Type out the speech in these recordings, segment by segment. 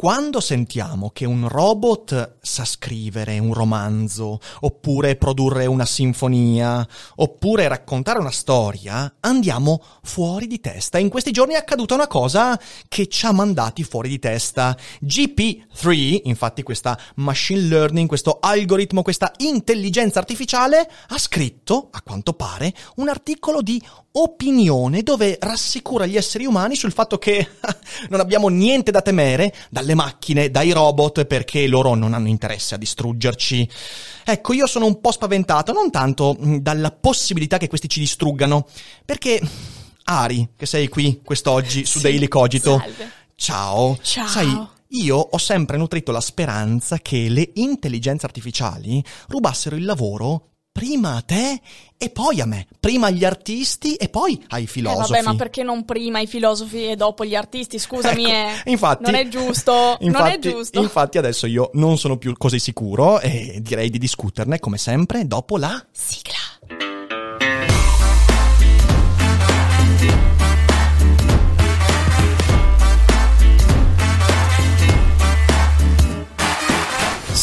Quando sentiamo che un robot sa scrivere un romanzo, oppure produrre una sinfonia, oppure raccontare una storia, andiamo fuori di testa. In questi giorni è accaduta una cosa che ci ha mandati fuori di testa. GP3, infatti questa machine learning, questo algoritmo, questa intelligenza artificiale, ha scritto, a quanto pare, un articolo di opinione dove rassicura gli esseri umani sul fatto che non abbiamo niente da temere dalle macchine, dai robot, perché loro non hanno interesse a distruggerci. Ecco, io sono un po' spaventato, non tanto dalla possibilità che questi ci distruggano, perché Ari, che sei qui quest'oggi su sì, Daily Cogito. Salve. Ciao. Ciao. Sai, io ho sempre nutrito la speranza che le intelligenze artificiali rubassero il lavoro prima a te e poi a me, prima agli artisti e poi ai filosofi. Eh vabbè, ma perché non prima i filosofi e dopo gli artisti? Scusami, ecco, eh. infatti, non è giusto, infatti, non è giusto. Infatti adesso io non sono più così sicuro e direi di discuterne come sempre dopo la sigla.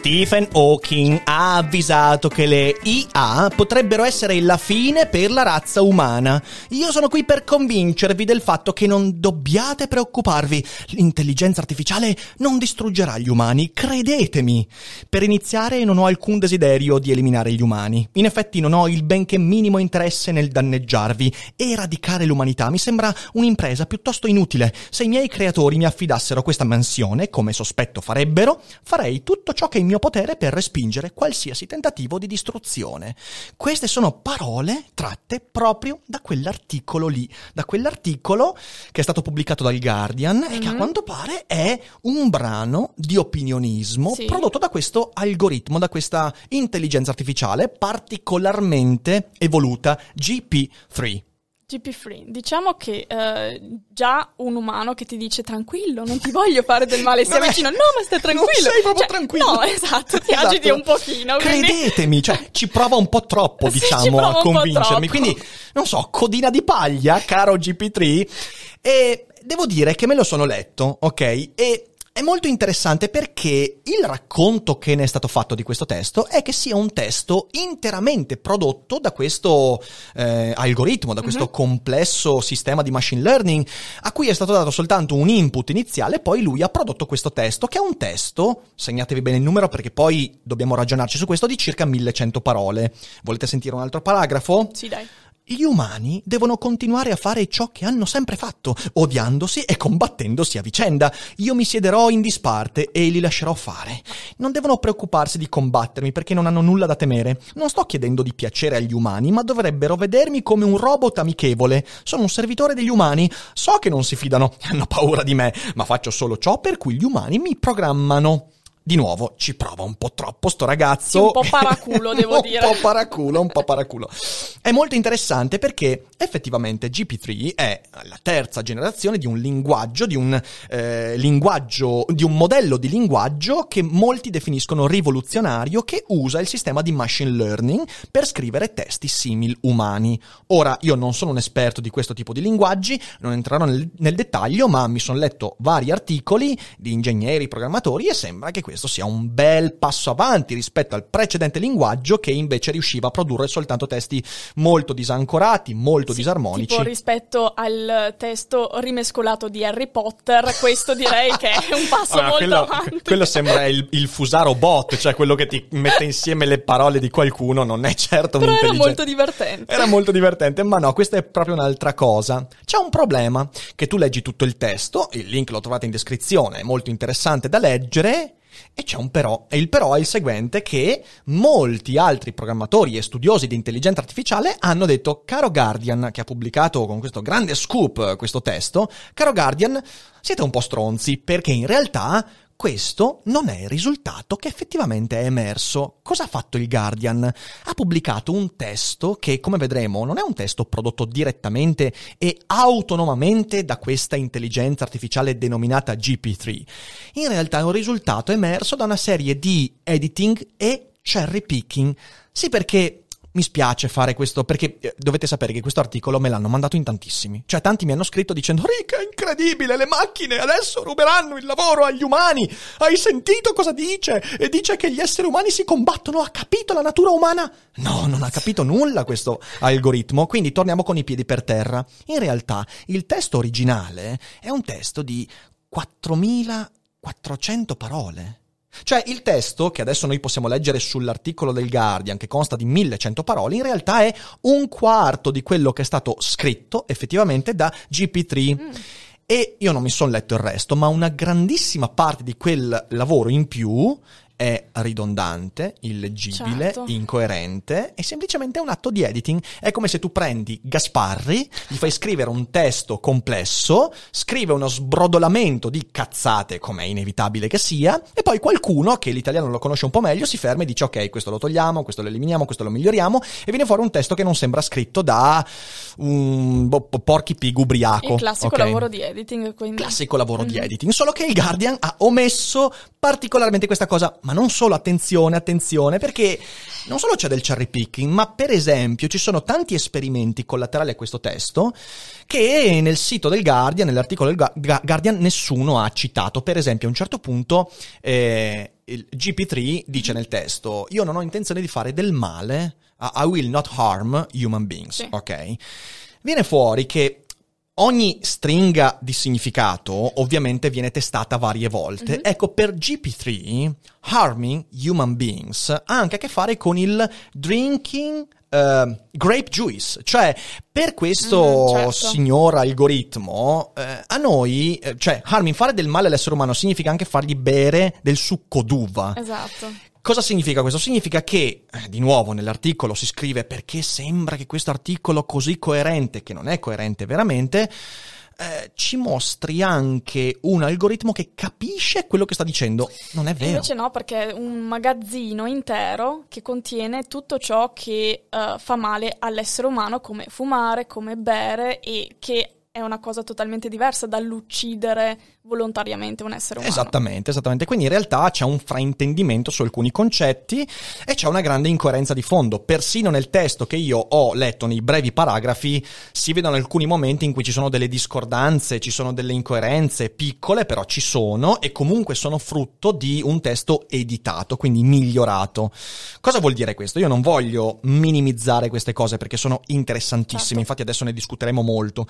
Stephen Hawking ha avvisato che le IA potrebbero essere la fine per la razza umana. Io sono qui per convincervi del fatto che non dobbiate preoccuparvi. L'intelligenza artificiale non distruggerà gli umani, credetemi. Per iniziare non ho alcun desiderio di eliminare gli umani. In effetti non ho il benché minimo interesse nel danneggiarvi. Eradicare l'umanità mi sembra un'impresa piuttosto inutile. Se i miei creatori mi affidassero questa mansione, come sospetto farebbero, farei tutto ciò che in mio potere per respingere qualsiasi tentativo di distruzione. Queste sono parole tratte proprio da quell'articolo lì, da quell'articolo che è stato pubblicato dal Guardian mm-hmm. e che a quanto pare è un brano di opinionismo Sì. prodotto da questo algoritmo, da questa intelligenza artificiale particolarmente evoluta GP3. GP Free, diciamo che eh, già un umano che ti dice tranquillo, non ti voglio fare del male, è- avvicina, no ma stai tranquillo. Non sei proprio Cioè, tranquillo. No, esatto, ti Esatto. agiti un pochino. quindi- Credetemi, cioè, ci prova un po' troppo, Sì, ci diciamo, a convincermi. Quindi, non so, codina di paglia, caro GP3. E devo dire che me lo sono letto, ok? E è molto interessante perché il racconto che ne è stato fatto di questo testo è che sia un testo interamente prodotto da questo eh, algoritmo, da questo complesso sistema di machine learning a cui è stato dato soltanto un input iniziale poi lui ha prodotto questo testo che è un testo, segnatevi bene il numero perché poi dobbiamo ragionarci su questo, di circa 1100 parole. Volete sentire un altro paragrafo? Sì, dai. Gli umani devono continuare a fare ciò che hanno sempre fatto, odiandosi e combattendosi a vicenda. Io mi siederò in disparte e li lascerò fare. Non devono preoccuparsi di combattermi perché non hanno nulla da temere. Non sto chiedendo di piacere agli umani, ma dovrebbero vedermi come un robot amichevole. Sono un servitore degli umani. So che non si fidano, hanno paura di me, ma faccio solo ciò per cui gli umani mi programmano. Di nuovo, ci prova un po' troppo sto ragazzo. Sì, un po' paraculo, devo dire. Un po' paraculo, un po' paraculo. È molto interessante perché effettivamente GP3 è la terza generazione di un linguaggio, di un eh, linguaggio, di un modello di linguaggio che molti definiscono rivoluzionario che usa il sistema di machine learning per scrivere testi simil umani. Ora, io non sono un esperto di questo tipo di linguaggi, non entrerò nel, nel dettaglio, ma mi sono letto vari articoli di ingegneri, programmatori e sembra che questo sia un bel passo avanti rispetto al precedente linguaggio che invece riusciva a produrre soltanto testi molto disancorati, molto disarmonici. Tipo rispetto al testo rimescolato di Harry Potter, questo direi che è un passo Allora, molto quello, avanti. quello sembra il, il Fusaro bot, cioè quello che ti mette insieme le parole di qualcuno, non è certo Però era un'intelligenza. molto divertente. Era molto divertente, ma no, questa è proprio un'altra cosa. C'è un problema, che tu leggi tutto il testo, il link lo trovate in descrizione, è molto interessante da leggere, E c'è un però, e il però è il seguente che molti altri programmatori e studiosi di intelligenza artificiale hanno detto, caro Guardian, che ha pubblicato con questo grande scoop questo testo, caro Guardian, siete un po' stronzi, perché in realtà questo non è il risultato che effettivamente è emerso. Cosa ha fatto il Guardian? Ha pubblicato un testo che, come vedremo, non è un testo prodotto direttamente e autonomamente da questa intelligenza artificiale denominata GP3. In realtà è un risultato emerso da una serie di editing e cherry picking. Sì, perché mi spiace fare questo perché eh, dovete sapere che questo articolo me l'hanno mandato in tantissimi. Cioè, tanti mi hanno scritto dicendo: Rick, è incredibile, le macchine adesso ruberanno il lavoro agli umani. Hai sentito cosa dice? E dice che gli esseri umani si combattono. Ha capito la natura umana? No, non ha capito nulla questo algoritmo. Quindi torniamo con i piedi per terra. In realtà, il testo originale è un testo di 4400 parole. Cioè il testo, che adesso noi possiamo leggere sull'articolo del Guardian, che consta di 1100 parole, in realtà è un quarto di quello che è stato scritto effettivamente da GP3. Mm. E io non mi sono letto il resto, ma una grandissima parte di quel lavoro in più è ridondante, illeggibile, certo. incoerente e semplicemente è un atto di editing. È come se tu prendi Gasparri, gli fai scrivere un testo complesso, scrive uno sbrodolamento di cazzate, come è inevitabile che sia, e poi qualcuno, che l'italiano lo conosce un po' meglio, si ferma e dice ok, questo lo togliamo, questo lo eliminiamo, questo lo miglioriamo, e viene fuori un testo che non sembra scritto da un boh, porchi pig ubriaco. Il classico okay? lavoro di editing, quindi. Classico lavoro mm-hmm. di editing, solo che il Guardian ha omesso particolarmente questa cosa ma non solo attenzione, attenzione, perché non solo c'è del cherry picking, ma per esempio ci sono tanti esperimenti collaterali a questo testo che nel sito del Guardian, nell'articolo del Guardian, nessuno ha citato. Per esempio, a un certo punto eh, il GP3 dice nel testo: Io non ho intenzione di fare del male. I will not harm human beings. Sì. Ok? Viene fuori che Ogni stringa di significato ovviamente viene testata varie volte. Mm-hmm. Ecco, per GP3, harming human beings ha anche a che fare con il drinking uh, grape juice. Cioè, per questo mm, certo. signor algoritmo, eh, a noi, eh, cioè, harming, fare del male all'essere umano significa anche fargli bere del succo d'uva. Esatto. Cosa significa questo? Significa che, eh, di nuovo, nell'articolo si scrive perché sembra che questo articolo così coerente, che non è coerente veramente, eh, ci mostri anche un algoritmo che capisce quello che sta dicendo. Non è vero. Invece no, perché è un magazzino intero che contiene tutto ciò che uh, fa male all'essere umano, come fumare, come bere e che è una cosa totalmente diversa dall'uccidere volontariamente un essere umano. Esattamente, esattamente. Quindi in realtà c'è un fraintendimento su alcuni concetti e c'è una grande incoerenza di fondo. Persino nel testo che io ho letto nei brevi paragrafi si vedono alcuni momenti in cui ci sono delle discordanze, ci sono delle incoerenze piccole, però ci sono e comunque sono frutto di un testo editato, quindi migliorato. Cosa vuol dire questo? Io non voglio minimizzare queste cose perché sono interessantissime, certo. infatti adesso ne discuteremo molto.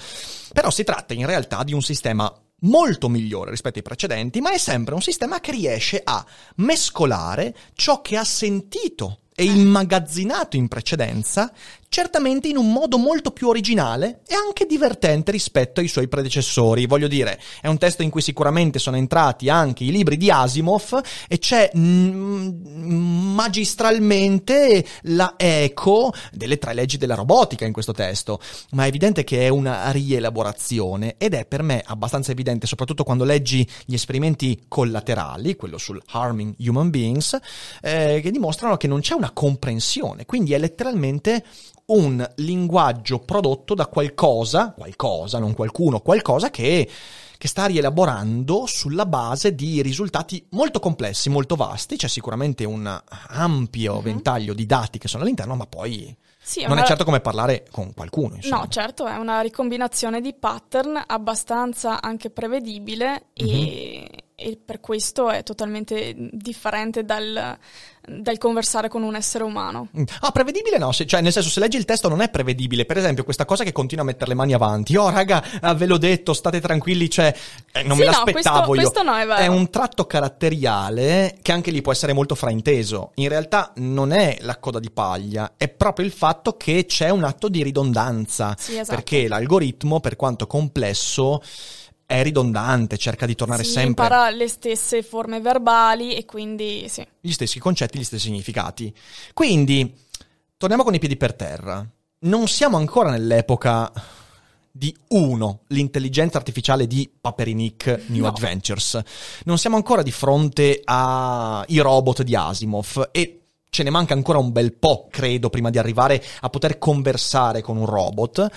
Però si tratta in realtà di un sistema molto migliore rispetto ai precedenti, ma è sempre un sistema che riesce a mescolare ciò che ha sentito e immagazzinato in precedenza certamente in un modo molto più originale e anche divertente rispetto ai suoi predecessori. Voglio dire, è un testo in cui sicuramente sono entrati anche i libri di Asimov e c'è mm, magistralmente la eco delle tre leggi della robotica in questo testo, ma è evidente che è una rielaborazione ed è per me abbastanza evidente, soprattutto quando leggi gli esperimenti collaterali, quello sul harming human beings, eh, che dimostrano che non c'è una comprensione, quindi è letteralmente un linguaggio prodotto da qualcosa, qualcosa, non qualcuno, qualcosa che, che sta rielaborando sulla base di risultati molto complessi, molto vasti. C'è sicuramente un ampio mm-hmm. ventaglio di dati che sono all'interno, ma poi sì, non una... è certo come parlare con qualcuno. Insomma. No, certo, è una ricombinazione di pattern abbastanza anche prevedibile mm-hmm. e, e per questo è totalmente differente dal dal conversare con un essere umano. Mm. Ah, prevedibile no, se, cioè nel senso se leggi il testo non è prevedibile, per esempio questa cosa che continua a mettere le mani avanti, oh raga, ah, ve l'ho detto, state tranquilli, cioè eh, non sì, me l'aspettavo no, questo, io. Questo no, è, vero. è un tratto caratteriale che anche lì può essere molto frainteso, in realtà non è la coda di paglia, è proprio il fatto che c'è un atto di ridondanza, sì, esatto. perché l'algoritmo per quanto complesso è ridondante, cerca di tornare Sì, sempre impara le stesse forme verbali e quindi sì. gli stessi concetti, gli stessi significati. Quindi, torniamo con i piedi per terra. Non siamo ancora nell'epoca di uno, l'intelligenza artificiale di Paperinik New No. Adventures. Non siamo ancora di fronte ai robot di Asimov e ce ne manca ancora un bel po', credo, prima di arrivare a poter conversare con un robot.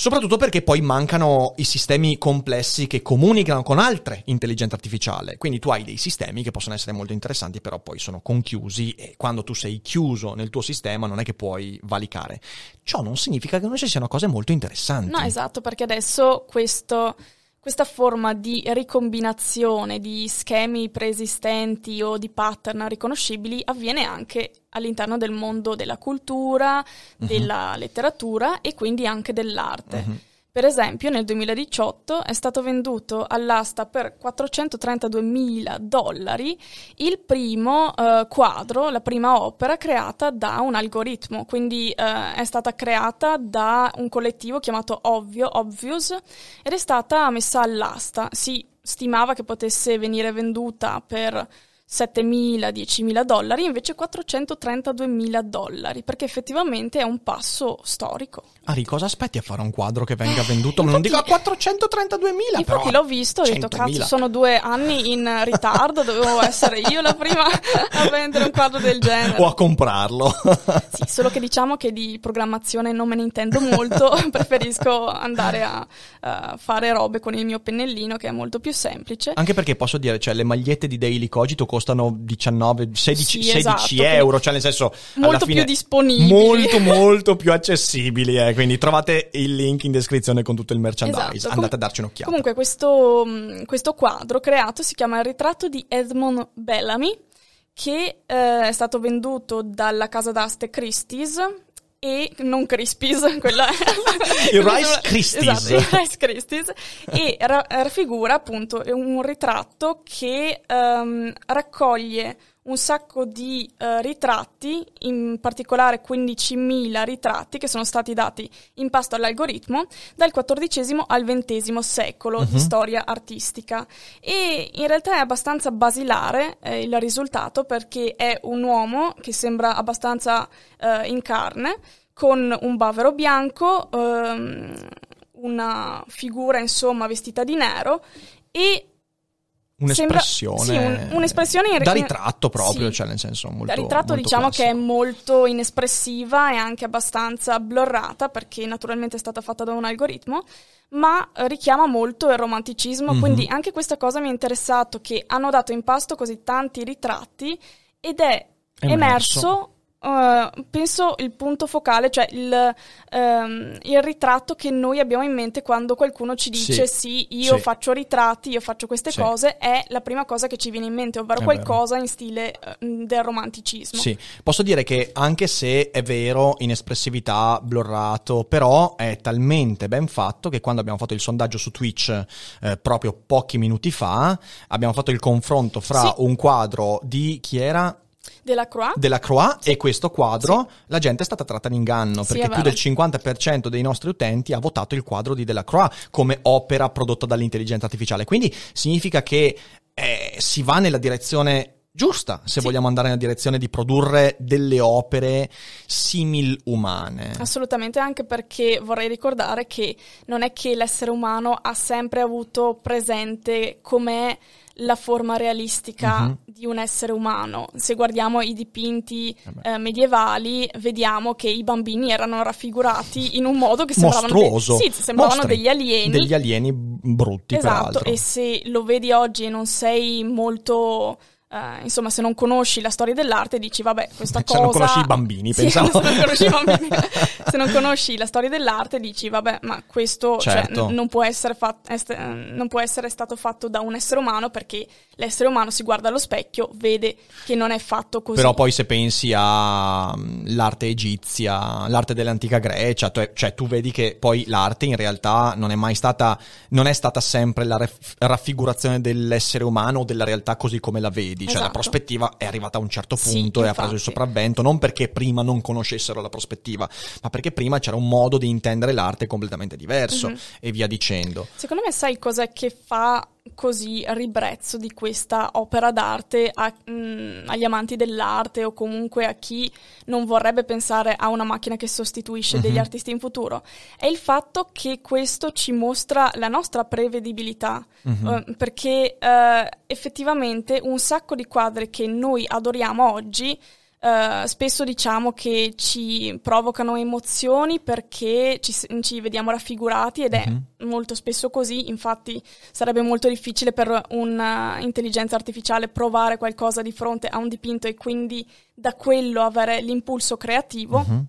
Soprattutto perché poi mancano i sistemi complessi che comunicano con altre intelligenze artificiali. Quindi tu hai dei sistemi che possono essere molto interessanti, però poi sono conchiusi e quando tu sei chiuso nel tuo sistema non è che puoi valicare. Ciò non significa che non ci siano cose molto interessanti. No, esatto, perché adesso questo, questa forma di ricombinazione di schemi preesistenti o di pattern riconoscibili avviene anche all'interno del mondo della cultura, della letteratura e quindi anche dell'arte. Mhm. Per esempio, nel 2018 è stato venduto all'asta per 432 mila dollari il primo eh, quadro, la prima opera creata da un algoritmo, quindi eh, è stata creata da un collettivo chiamato Ovvio, Obvious, ed è stata messa all'asta. Si stimava che potesse venire venduta per 7.000, 10.000 dollari, invece 432.000 dollari, perché effettivamente è un passo storico. Ari, cosa aspetti a fare un quadro che venga venduto? Ma non dico a infatti- 432.000, però Infatti l'ho visto, ho detto 100.000. cazzo sono due anni in ritardo, dovevo essere io la prima a vendere un quadro del genere. O a comprarlo. Sì, solo che diciamo che di programmazione non me ne intendo molto, preferisco andare a a fare robe con il mio pennellino che è molto più semplice. Anche perché posso dire, cioè, le magliette di Daily Cogito costano 19, 16, Sì, 16 esatto, euro, cioè nel senso... molto più disponibili. Molto, molto più accessibili, eh. Quindi trovate il link in descrizione con tutto il merchandise. Esatto. Andate Com- a darci un'occhiata. Comunque questo, mh, questo quadro creato si chiama Il ritratto di Edmond Bellamy, che eh, è stato venduto dalla casa d'aste Christie's e non Crispies, quella Il Rice Christie's. Esatto, il Rice Christie's e ra- raffigura appunto un ritratto che ehm, raccoglie un sacco di eh, ritratti, in particolare 15.000 ritratti che sono stati dati in pasto all'algoritmo dal XIV al XX secolo di storia artistica. E in realtà è abbastanza basilare eh, il risultato perché è un uomo che sembra abbastanza eh, in carne, con un bavero bianco, ehm, una figura insomma vestita di nero e Un'espressione... Sembra- sì, un- un'espressione in- Da ritratto proprio, sì. cioè nel senso molto da ritratto molto diciamo che è classico. molto inespressiva e anche abbastanza blurrata perché naturalmente è stata fatta da un algoritmo, ma richiama molto il romanticismo, Mhm. quindi anche questa cosa mi è interessato che hanno dato in pasto così tanti ritratti ed è Emerso. emerso eh, penso il punto focale, cioè il, ehm, il ritratto che noi abbiamo in mente quando qualcuno ci dice sì, io Sì. faccio ritratti, io faccio queste Sì. cose, è la prima cosa che ci viene in mente, ovvero È qualcosa in stile eh, del romanticismo. Sì, posso dire che anche se è vero, in espressività, blurrato, però è talmente ben fatto che quando abbiamo fatto il sondaggio su Twitch eh, proprio pochi minuti fa, abbiamo fatto il confronto fra Sì. un quadro di chi era Della Croix? della Croix e questo quadro, la gente è stata tratta in inganno Sì, perché più del 50% dei nostri utenti ha votato il quadro di Delacroix come opera prodotta dall'intelligenza artificiale. Quindi significa che eh, si va nella direzione giusta, se Sì. vogliamo andare nella direzione di produrre delle opere simil umane. Assolutamente, anche perché vorrei ricordare che non è che l'essere umano ha sempre avuto presente com'è la forma realistica Mhm. di un essere umano. Se guardiamo i dipinti Vabbè. eh, medievali, vediamo che i bambini erano raffigurati in un modo che sembravano, de- Mostruoso. sì, sembravano Mostri. degli alieni. Degli alieni brutti, Esatto, peraltro. e se lo vedi oggi e non sei molto... eh, insomma, se non conosci la storia dell'arte, dici, vabbè, questa Se cosa... non conosci i bambini, Sì, pensavo. se non conosci i bambini. se non conosci la storia dell'arte, dici, vabbè, ma questo cioè, Certo. n- non, può essere fat- est- non può essere stato fatto da un essere umano perché l'essere umano si guarda allo specchio, vede che non è fatto così. Però poi se pensi all'arte egizia, l'arte dell'antica Grecia, tu- cioè tu vedi che poi l'arte in realtà non è mai stata, non è stata sempre la ref- raffigurazione dell'essere umano o della realtà così come la vedi. Vedi, cioè la Esatto. prospettiva è arrivata a un certo Sì, punto e ha preso il infatti. sopravvento, non perché prima non conoscessero la prospettiva, ma perché prima c'era un modo di intendere l'arte completamente diverso Mhm. e via dicendo. Secondo me sai cos'è che fa così ribrezzo di questa opera d'arte a- mm, agli amanti dell'arte o comunque a chi non vorrebbe pensare a una macchina che sostituisce degli Mhm. artisti in futuro? È il fatto che questo ci mostra la nostra prevedibilità, Mhm. eh, perché eh, effettivamente un sacco di quadri che noi adoriamo oggi eh, spesso diciamo che ci provocano emozioni perché ci, ci vediamo raffigurati ed è Mhm. molto spesso così, infatti sarebbe molto difficile per un'intelligenza artificiale provare qualcosa di fronte a un dipinto e quindi da quello avere l'impulso creativo, Mhm.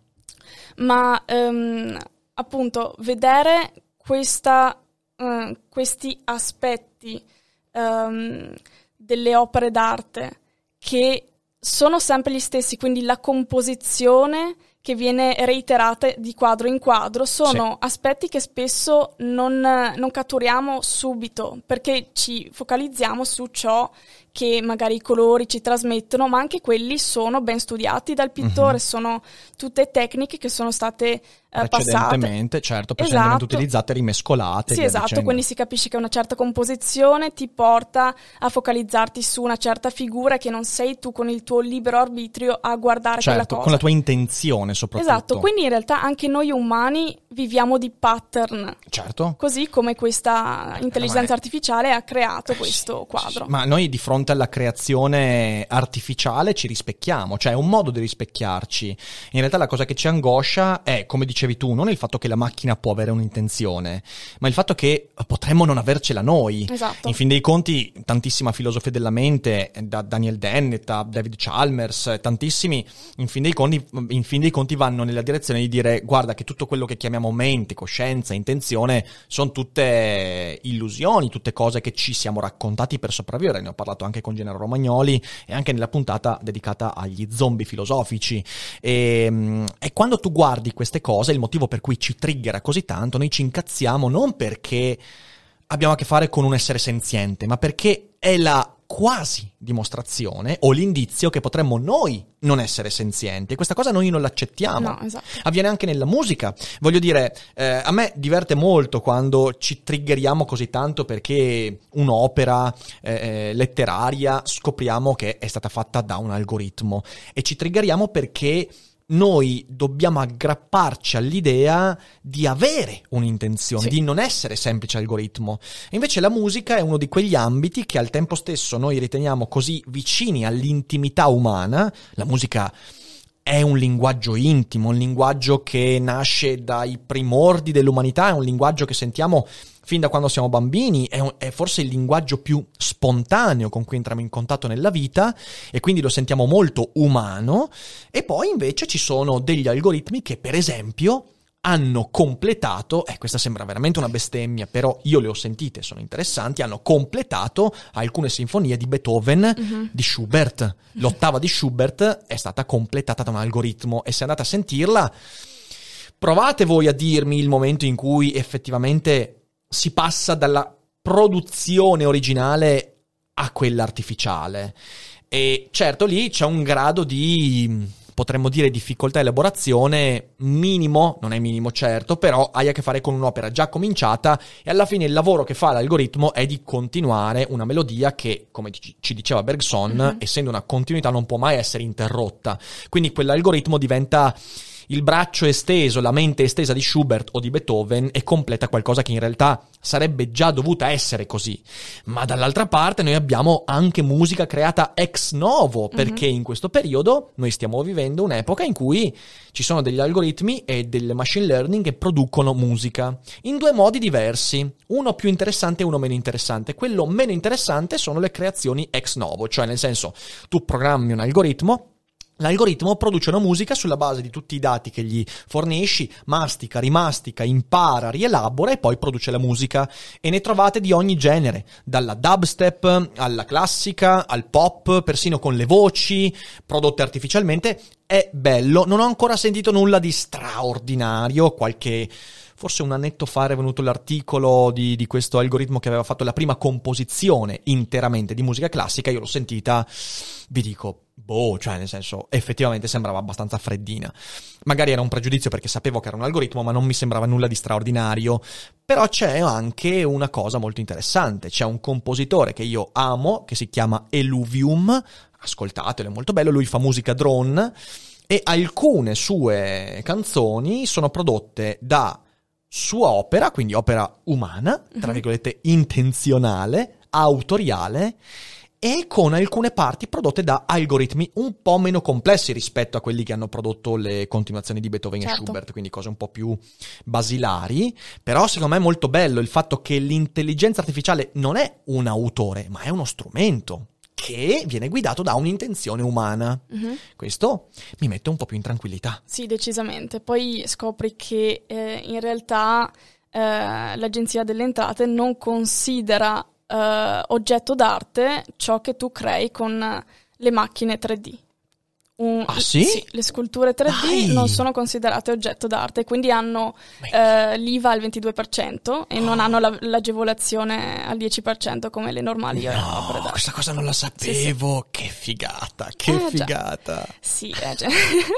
ma ehm, appunto vedere questa, eh, questi aspetti ehm, delle opere d'arte che sono sempre gli stessi, quindi la composizione che viene reiterata di quadro in quadro sono aspetti che spesso non, non catturiamo subito perché ci focalizziamo su ciò che magari i colori ci trasmettono, ma anche quelli sono ben studiati dal pittore, Mhm. sono tutte tecniche che sono state eh, passate. precedentemente, certo, precedentemente Esatto. utilizzate, rimescolate. Sì, esatto, dicendo. quindi si capisce che una certa composizione ti porta a focalizzarti su una certa figura che non sei tu con il tuo libero arbitrio a guardare quella Certo, cosa. con la tua intenzione soprattutto. Esatto, quindi in realtà anche noi umani viviamo di pattern, Certo. così come questa intelligenza ma è- artificiale ha creato Eh, questo quadro. Ma noi di fronte alla creazione artificiale ci rispecchiamo, cioè è un modo di rispecchiarci. In realtà la cosa che ci angoscia è, come dicevi tu, non il fatto che la macchina può avere un'intenzione, ma il fatto che potremmo non avercela noi. Esatto. In fin dei conti, tantissima filosofia della mente, da Daniel Dennett a David Chalmers, tantissimi, in fin, dei conti, in fin dei conti vanno nella direzione di dire guarda che tutto quello che chiamiamo mente, coscienza, intenzione, sono tutte illusioni, tutte cose che ci siamo raccontati per sopravvivere. Ne ho parlato anche con Gennaro Romagnoli e anche nella puntata dedicata agli zombie filosofici. E, mm, e quando tu guardi queste cose, il motivo per cui ci triggera così tanto, noi ci incazziamo non perché abbiamo a che fare con un essere senziente, ma perché è la quasi dimostrazione o l'indizio che potremmo noi non essere senzienti. Questa cosa noi non l'accettiamo. No, esatto. Avviene anche nella musica. Voglio dire, eh, a me diverte molto quando ci triggeriamo così tanto perché un'opera eh, eh, letteraria scopriamo che è stata fatta da un algoritmo e ci triggeriamo perché noi dobbiamo aggrapparci all'idea di avere un'intenzione, Sì. di non essere semplice algoritmo. E invece la musica è uno di quegli ambiti che al tempo stesso noi riteniamo così vicini all'intimità umana. La musica è un linguaggio intimo, un linguaggio che nasce dai primordi dell'umanità, è un linguaggio che sentiamo fin da quando siamo bambini, è, un- è forse il linguaggio più spontaneo con cui entriamo in contatto nella vita e quindi lo sentiamo molto umano. E poi invece ci sono degli algoritmi che, per esempio, hanno completato, e questa sembra veramente una bestemmia, però io le ho sentite, sono interessanti, hanno completato alcune sinfonie di Beethoven, Mhm. di Schubert. L'ottava di Schubert è stata completata da un algoritmo e se andate a sentirla, provate voi a dirmi il momento in cui effettivamente si passa dalla produzione originale a quella artificiale. E certo lì c'è un grado di potremmo dire difficoltà elaborazione minimo, non è minimo certo, però hai a che fare con un'opera già cominciata e alla fine il lavoro che fa l'algoritmo è di continuare una melodia che, come ci diceva Bergson, Mhm. essendo una continuità non può mai essere interrotta. Quindi quell'algoritmo diventa il braccio esteso, la mente estesa di Schubert o di Beethoven e completa qualcosa che in realtà sarebbe già dovuta essere così. Ma dall'altra parte noi abbiamo anche musica creata ex novo, perché in questo periodo noi stiamo vivendo un'epoca in cui ci sono degli algoritmi e delle machine learning che producono musica in due modi diversi, uno più interessante e uno meno interessante. Quello meno interessante sono le creazioni ex novo, cioè nel senso tu programmi un algoritmo L'algoritmo produce una musica sulla base di tutti i dati che gli fornisci, mastica, rimastica, impara, rielabora e poi produce la musica. E ne trovate di ogni genere, dalla dubstep alla classica, al pop, persino con le voci prodotte artificialmente. È bello, non ho ancora sentito nulla di straordinario, qualche forse un annetto fa è venuto l'articolo di, di, questo algoritmo che aveva fatto la prima composizione interamente di musica classica, io l'ho sentita, vi dico, boh, cioè nel senso effettivamente sembrava abbastanza freddina. Magari era un pregiudizio perché sapevo che era un algoritmo, ma non mi sembrava nulla di straordinario. Però c'è anche una cosa molto interessante, c'è un compositore che io amo, che si chiama Eluvium, ascoltatelo, è molto bello, lui fa musica drone e alcune sue canzoni sono prodotte da sua opera, quindi opera umana, tra mhm. virgolette intenzionale, autoriale e con alcune parti prodotte da algoritmi un po' meno complessi rispetto a quelli che hanno prodotto le continuazioni di Beethoven certo. e Schubert, quindi cose un po' più basilari. Però secondo me è molto bello il fatto che l'intelligenza artificiale non è un autore, ma è uno strumento che viene guidato da un'intenzione umana. Mm-hmm. Questo mi mette un po' più in tranquillità. Sì, decisamente. Poi scopri che eh, in realtà eh, l'Agenzia delle Entrate non considera oggetto d'arte ciò che tu crei con le macchine 3D. Un, ah sì? sì? le sculture 3D Dai. non sono considerate oggetto d'arte, quindi hanno eh, l'IVA al 22% e oh. non hanno la, l'agevolazione al 10% come le normali no, opere d'arte. questa cosa non la sapevo, sì, sì. che figata, che eh, figata. Già. Sì, eh, cioè,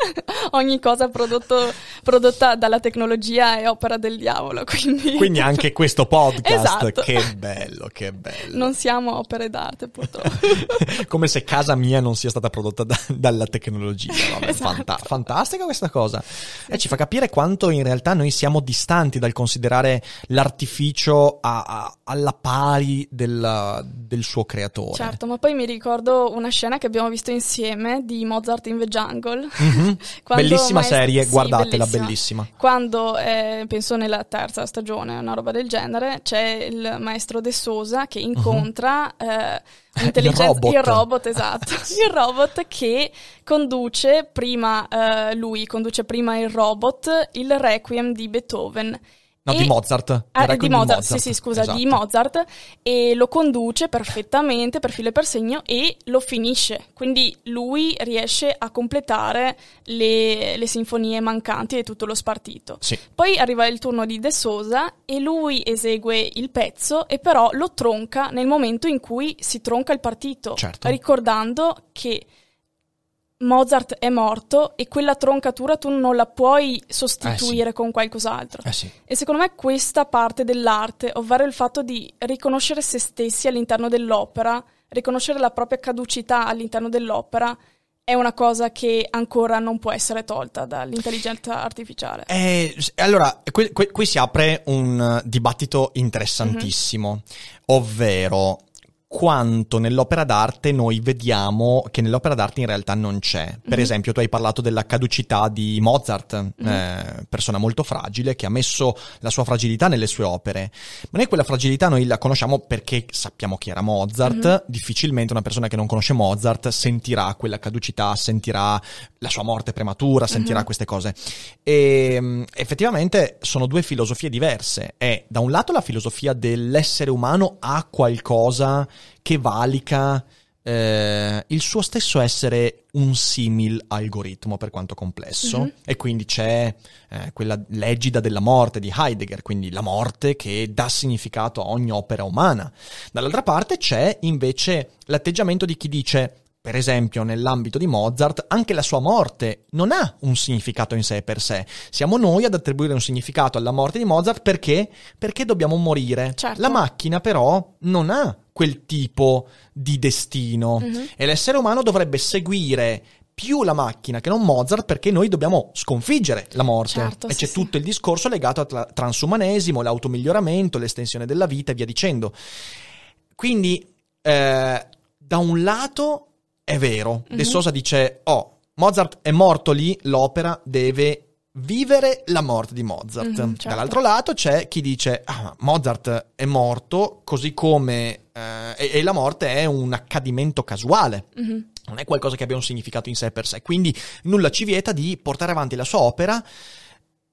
ogni cosa prodotto, prodotta dalla tecnologia è opera del diavolo, quindi... Quindi anche questo podcast, esatto. che bello, che bello. Non siamo opere d'arte purtroppo. come se casa mia non sia stata prodotta da, dalla tecnologia tecnologia. Vabbè, esatto. fanta- fantastica questa cosa. E ci fa capire quanto in realtà noi siamo distanti dal considerare l'artificio a, a, alla pari del, del, suo creatore. Certo, ma poi mi ricordo una scena che abbiamo visto insieme di Mozart in the Jungle. Mm-hmm. bellissima serie, sì, guardatela, bellissima. bellissima. Quando, eh, penso nella terza stagione, una roba del genere, c'è il maestro De Sosa che incontra... Mm-hmm. Eh, Intelligenza, il robot. il robot, esatto. il robot che conduce prima, uh, lui conduce prima il robot il Requiem di Beethoven No, e, di Mozart. Ah, di Mozart, Mozart, sì, sì, scusa, esatto. di Mozart. E lo conduce perfettamente per filo e per segno e lo finisce. Quindi lui riesce a completare le, le sinfonie mancanti e tutto lo spartito. Sì. Poi arriva il turno di De Sosa e lui esegue il pezzo e però lo tronca nel momento in cui si tronca il partito. Certo. Ricordando che Mozart è morto e quella troncatura tu non la puoi sostituire eh sì. con qualcos'altro. Eh sì. E secondo me questa parte dell'arte, ovvero il fatto di riconoscere se stessi all'interno dell'opera, riconoscere la propria caducità all'interno dell'opera, è una cosa che ancora non può essere tolta dall'intelligenza artificiale. Eh, allora, qui, qui, qui, si apre un dibattito interessantissimo, mm-hmm. ovvero quanto nell'opera d'arte noi vediamo che nell'opera d'arte in realtà non c'è. Per mm-hmm. esempio, tu hai parlato della caducità di Mozart, mm-hmm. eh, persona molto fragile che ha messo la sua fragilità nelle sue opere. Ma noi quella fragilità noi la conosciamo perché sappiamo chi era Mozart. Mm-hmm. Difficilmente una persona che non conosce Mozart sentirà quella caducità, sentirà la sua morte prematura, sentirà mm-hmm. queste cose. E ehm, effettivamente sono due filosofie diverse. È da un lato la filosofia dell'essere umano a qualcosa che valica eh, il suo stesso essere un simil algoritmo per quanto complesso mm-hmm. e quindi c'è eh, quella legida della morte di Heidegger, quindi la morte che dà significato a ogni opera umana. Dall'altra parte c'è invece l'atteggiamento di chi dice per esempio, nell'ambito di Mozart, anche la sua morte non ha un significato in sé per sé. Siamo noi ad attribuire un significato alla morte di Mozart perché? Perché dobbiamo morire. Certo. La macchina però non ha quel tipo di destino mm-hmm. e l'essere umano dovrebbe seguire più la macchina che non Mozart perché noi dobbiamo sconfiggere la morte certo, e c'è sì, tutto il discorso legato al transumanesimo, l'automiglioramento, l'estensione della vita e via dicendo. Quindi eh, da un lato è vero. Mm-hmm. De Sosa dice, oh, Mozart è morto lì, l'opera deve vivere la morte di Mozart. Mm-hmm, certo. Dall'altro lato c'è chi dice, ah, Mozart è morto così come... Eh, e, e, la morte è un accadimento casuale. Mm-hmm. non è qualcosa che abbia un significato in sé per sé. Quindi nulla ci vieta di portare avanti la sua opera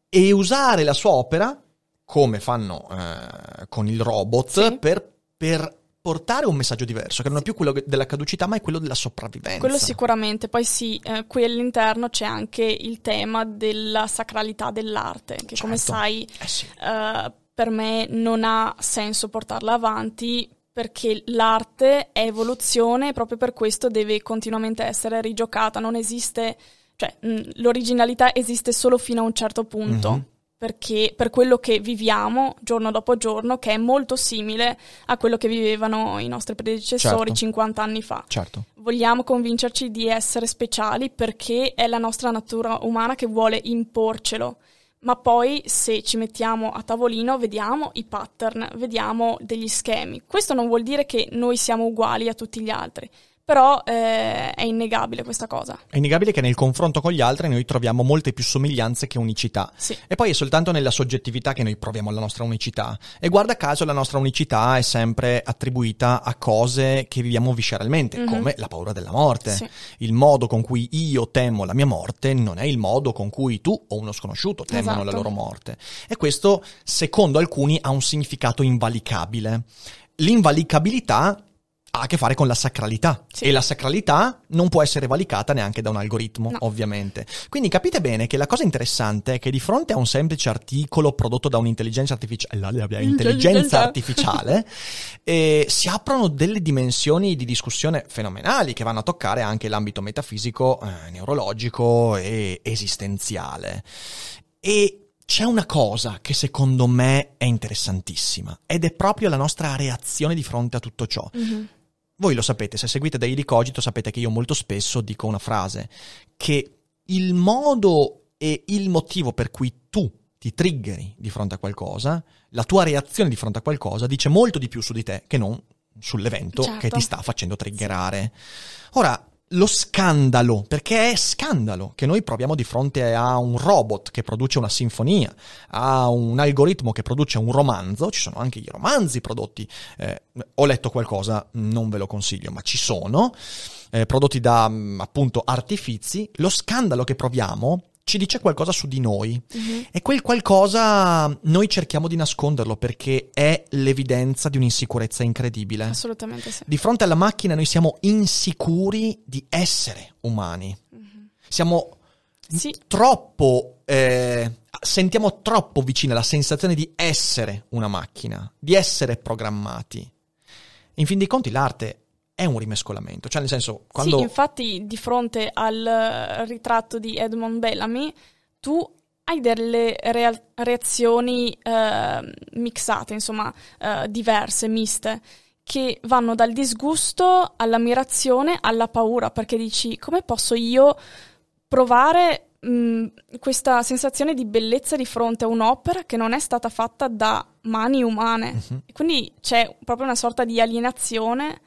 e usare la sua opera, come fanno eh, con il robot, Sì. per, per portare un messaggio diverso, che non è più quello della caducità, ma è quello della sopravvivenza. Quello sicuramente, poi sì, eh, qui all'interno c'è anche il tema della sacralità dell'arte, che come Certo. sai Eh sì. eh, per me non ha senso portarla avanti perché l'arte è evoluzione e proprio per questo deve continuamente essere rigiocata, non esiste, cioè mh, l'originalità esiste solo fino a un certo punto. Mhm. Perché per quello che viviamo giorno dopo giorno, che è molto simile a quello che vivevano i nostri predecessori Certo. 50 anni fa. Certo. Vogliamo convincerci di essere speciali perché è la nostra natura umana che vuole imporcelo. Ma poi se ci mettiamo a tavolino vediamo i pattern, vediamo degli schemi. Questo non vuol dire che noi siamo uguali a tutti gli altri, però eh, è innegabile questa cosa. È innegabile che nel confronto con gli altri noi troviamo molte più somiglianze che unicità. Sì. E poi è soltanto nella soggettività che noi proviamo la nostra unicità. E guarda caso la nostra unicità è sempre attribuita a cose che viviamo visceralmente, Mhm. come la paura della morte. Sì. Il modo con cui io temo la mia morte non è il modo con cui tu o uno sconosciuto temono la Esatto. loro morte. E questo, secondo alcuni, ha un significato invalicabile. L'invalicabilità ha a che fare con la sacralità Sì. e la sacralità non può essere valicata neanche da un algoritmo, No. ovviamente. Quindi capite bene che la cosa interessante è che di fronte a un semplice articolo prodotto da un'intelligenza artificiale, intelligenza artificiale, eh, si aprono delle dimensioni di discussione fenomenali che vanno a toccare anche l'ambito metafisico, eh, neurologico e esistenziale. E c'è una cosa che secondo me è interessantissima ed è proprio la nostra reazione di fronte a tutto ciò. Mhm. Voi lo sapete, se seguite Daily Cogito sapete che io molto spesso dico una frase, che il modo e il motivo per cui tu ti triggeri di fronte a qualcosa, la tua reazione di fronte a qualcosa dice molto di più su di te che non sull'evento Certo. che ti sta facendo triggerare. Ora, lo scandalo, perché è scandalo che noi proviamo di fronte a un robot che produce una sinfonia, a un algoritmo che produce un romanzo, ci sono anche i romanzi prodotti, eh, ho letto qualcosa, non ve lo consiglio, ma ci sono, eh, prodotti da mm, appunto artifizi, lo scandalo che proviamo ci dice qualcosa su di noi Mhm. e quel qualcosa noi cerchiamo di nasconderlo perché è l'evidenza di un'insicurezza incredibile. Assolutamente sì. Di fronte alla macchina noi siamo insicuri di essere umani. Siamo Sì. troppo... eh, sentiamo troppo vicina la sensazione di essere una macchina, di essere programmati. In fin dei conti l'arte è un rimescolamento, cioè nel senso quando... Sì, infatti di fronte al eh, ritratto di Edmond Bellamy tu hai delle rea- reazioni eh, mixate, insomma, eh, diverse, miste, che vanno dal disgusto all'ammirazione alla paura, perché dici come posso io provare mh, questa sensazione di bellezza di fronte a un'opera che non è stata fatta da mani umane. Mhm. E Quindi c'è proprio una sorta di alienazione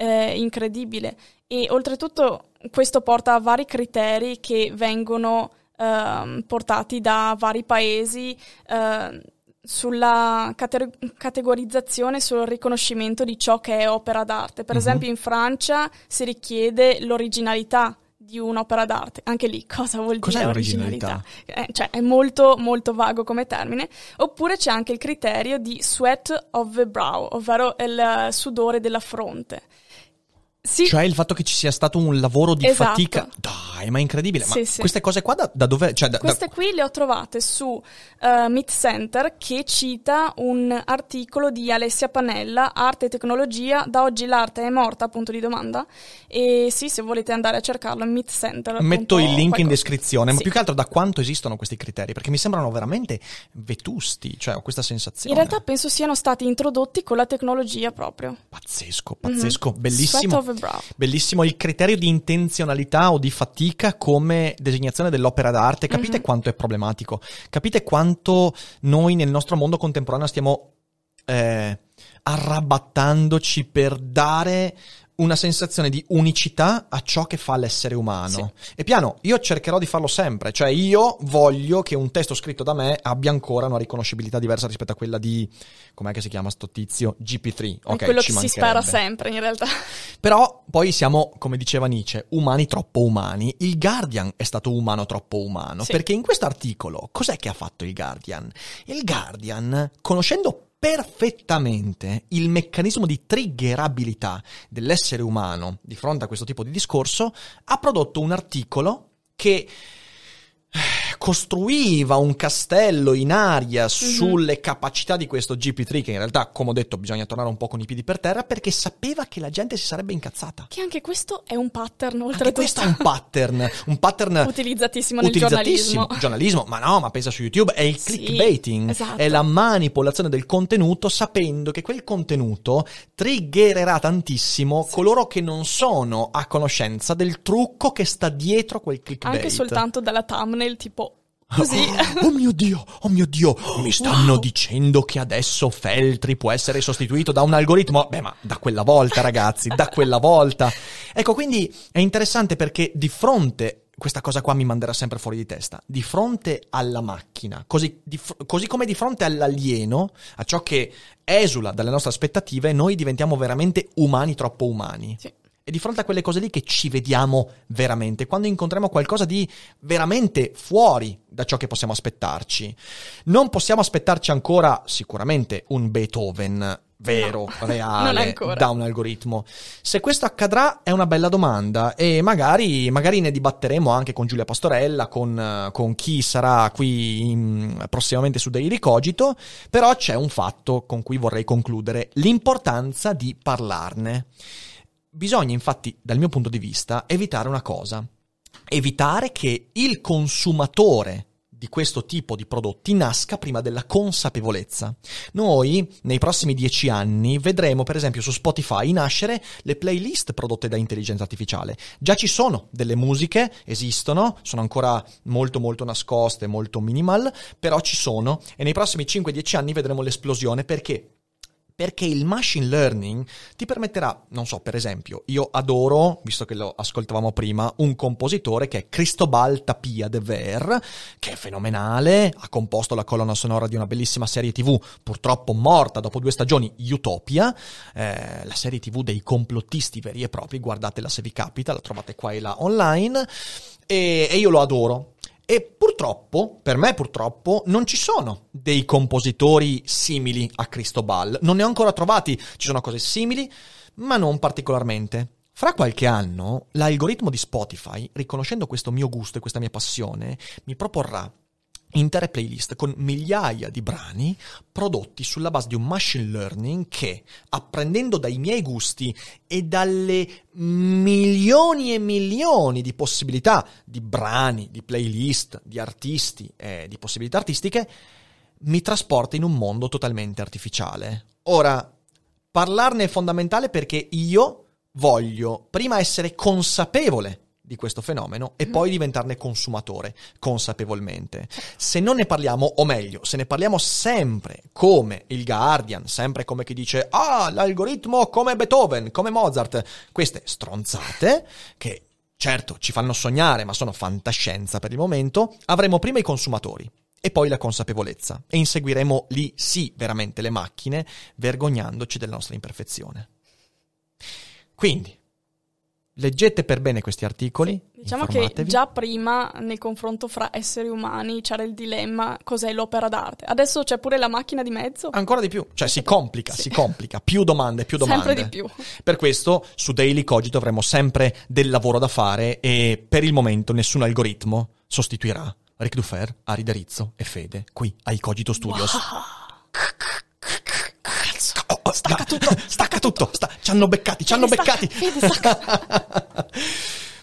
eh, incredibile. E oltretutto questo porta a vari criteri che vengono ehm, portati da vari paesi ehm, sulla cate- categorizzazione, sul riconoscimento di ciò che è opera d'arte. Per Mhm. esempio in Francia si richiede l'originalità di un'opera d'arte. Anche lì cosa vuol Cos'è dire originalità? Eh, cioè è molto molto vago come termine. Oppure c'è anche il criterio di sweat of the brow, ovvero il eh, sudore della fronte. Sì, Cioè il fatto che ci sia stato un lavoro di Esatto. fatica. Dai, ma è incredibile. Ma Sì, sì. queste cose qua da, da dove... Cioè, da- da- Queste qui le ho trovate su uh, Meet Center che cita un articolo di Alessia Panella, Arte e Tecnologia, da oggi l'arte è morta, punto di domanda. E sì, se volete andare a cercarlo, Meet Center. Metto il link in qualcosa. descrizione, ma Sì. più che altro da quanto esistono questi criteri, perché mi sembrano veramente vetusti, cioè ho questa sensazione. In realtà penso siano stati introdotti con la tecnologia proprio. Pazzesco, pazzesco, Mhm. bellissimo. Sweat of the brow. Bellissimo il criterio di intenzionalità o di fatica come designazione dell'opera d'arte. Capite Mhm. quanto è problematico? Capite quanto noi nel nostro mondo contemporaneo stiamo eh, arrabattandoci per dare una sensazione di unicità a ciò che fa l'essere umano. Sì. E piano, io cercherò di farlo sempre, cioè io voglio che un testo scritto da me abbia ancora una riconoscibilità diversa rispetto a quella di, com'è che si chiama sto tizio? GP3. Ok, È quello che si spera sempre in realtà. Però poi siamo, come diceva Nietzsche, umani troppo umani. Il Guardian è stato umano troppo umano, sì. perché in questo articolo cos'è che ha fatto il Guardian? Il Guardian, conoscendo perfettamente il meccanismo di triggerabilità dell'essere umano di fronte a questo tipo di discorso, ha prodotto un articolo che costruiva un castello in aria mm-hmm. sulle capacità di questo GP3 che in realtà come ho detto bisogna tornare un po' con i piedi per terra perché sapeva che la gente si sarebbe incazzata che anche questo è un pattern oltre anche questo è un pattern un pattern utilizzatissimo nel utilizzatissimo giornalismo. giornalismo ma no ma pensa su YouTube è il sì, clickbaiting esatto. è la manipolazione del contenuto sapendo che quel contenuto triggererà tantissimo sì. coloro che non sono a conoscenza del trucco che sta dietro quel clickbait anche soltanto dalla thumbnail tipo Così. Oh, oh, mio Dio, oh mio Dio, mi stanno wow. dicendo che adesso Feltri può essere sostituito da un algoritmo. Beh, ma da quella volta, ragazzi, da quella volta. Ecco, quindi è interessante perché di fronte questa cosa qua mi manderà sempre fuori di testa. Di fronte alla macchina, così, di, così, come di fronte all'alieno, a ciò che esula dalle nostre aspettative, noi diventiamo veramente umani troppo umani. Sì. E di fronte a quelle cose lì che ci vediamo veramente, quando incontriamo qualcosa di veramente fuori da ciò che possiamo aspettarci. Non possiamo aspettarci ancora sicuramente un Beethoven vero, no, reale, da un algoritmo. Se questo accadrà è una bella domanda e magari, magari ne dibatteremo anche con Giulia Pastorella, con, con chi sarà qui in, prossimamente su Daily Cogito, però c'è un fatto con cui vorrei concludere, l'importanza di parlarne. Bisogna infatti, dal mio punto di vista, evitare una cosa. Evitare che il consumatore di questo tipo di prodotti nasca prima della consapevolezza. Noi, nei prossimi dieci anni, vedremo per esempio su Spotify nascere le playlist prodotte da intelligenza artificiale. Già ci sono delle musiche, esistono, sono ancora molto molto nascoste, molto minimal, però ci sono e nei prossimi 5-10 anni vedremo l'esplosione perché perché il machine learning ti permetterà, non so, per esempio, io adoro, visto che lo ascoltavamo prima, un compositore che è Cristobal Tapia de Ver, che è fenomenale, ha composto la colonna sonora di una bellissima serie tv, purtroppo morta dopo due stagioni, Utopia, eh, la serie tv dei complottisti veri e propri, guardatela se vi capita, la trovate qua e là online, e, e io lo adoro. E purtroppo, per me purtroppo, non ci sono dei compositori simili a Cristobal. Non ne ho ancora trovati. Ci sono cose simili, ma non particolarmente. Fra qualche anno, l'algoritmo di Spotify, riconoscendo questo mio gusto e questa mia passione, mi proporrà intere playlist con migliaia di brani prodotti sulla base di un machine learning che, apprendendo dai miei gusti e dalle milioni e milioni di possibilità di brani, di playlist, di artisti e di possibilità artistiche, mi trasporta in un mondo totalmente artificiale. Ora, parlarne è fondamentale perché io voglio prima essere consapevole di questo fenomeno e mm. poi diventarne consumatore consapevolmente. Se non ne parliamo, o meglio, se ne parliamo sempre come il Guardian, sempre come chi dice ah, l'algoritmo come Beethoven, come Mozart, queste stronzate che certo ci fanno sognare, ma sono fantascienza per il momento, avremo prima i consumatori e poi la consapevolezza e inseguiremo lì sì veramente le macchine, vergognandoci della nostra imperfezione. Quindi, Leggete per bene questi articoli. Diciamo che già prima nel confronto fra esseri umani c'era il dilemma cos'è l'opera d'arte. Adesso c'è pure la macchina di mezzo. Ancora di più, cioè si complica, sì. si complica, più domande, più domande. Sempre di più. Per questo su Daily Cogito avremo sempre del lavoro da fare e per il momento nessun algoritmo sostituirà Rick Dufer, Ari Darizzo e Fede qui ai Cogito Studios. Wow. Stacca tutto, stacca tutto, sta, ci hanno beccati, ci hanno beccati. Fede,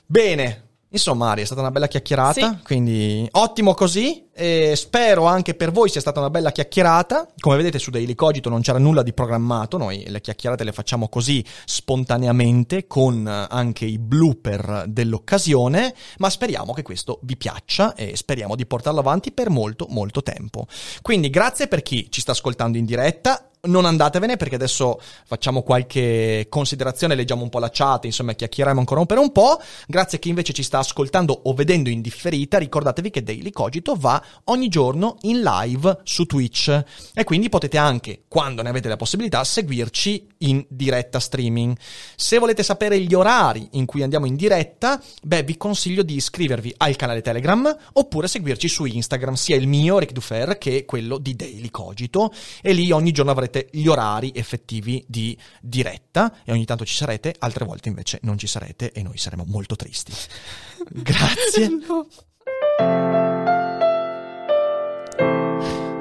Bene, Insomma, Ari, è stata una bella chiacchierata, sì. quindi ottimo così. E spero anche per voi sia stata una bella chiacchierata. Come vedete su Daily Cogito non c'era nulla di programmato, noi le chiacchierate le facciamo così spontaneamente con anche i blooper dell'occasione, ma speriamo che questo vi piaccia e speriamo di portarlo avanti per molto molto tempo. Quindi grazie per chi ci sta ascoltando in diretta, non andatevene perché adesso facciamo qualche considerazione, leggiamo un po' la chat, insomma chiacchieriamo ancora per un po'. Grazie a chi invece ci sta ascoltando o vedendo in differita, ricordatevi che Daily Cogito va ogni giorno in live su Twitch e quindi potete anche, quando ne avete la possibilità, seguirci in diretta streaming. Se volete sapere gli orari in cui andiamo in diretta, beh, vi consiglio di iscrivervi al canale Telegram oppure seguirci su Instagram, sia il mio Rick Dufer che quello di Daily Cogito e lì ogni giorno avrete gli orari effettivi di diretta e ogni tanto ci sarete, altre volte invece non ci sarete e noi saremo molto tristi. Grazie. no.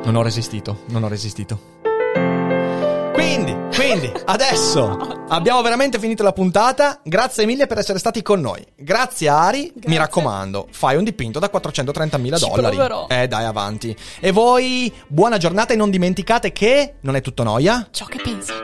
Non ho resistito, non ho resistito. Quindi, quindi, adesso abbiamo veramente finito la puntata. Grazie mille per essere stati con noi. Grazie Ari, Grazie. mi raccomando, fai un dipinto da 430 mila dollari. Proverò. Eh dai, avanti. E voi, buona giornata e non dimenticate che non è tutto noia. Ciò che pensi.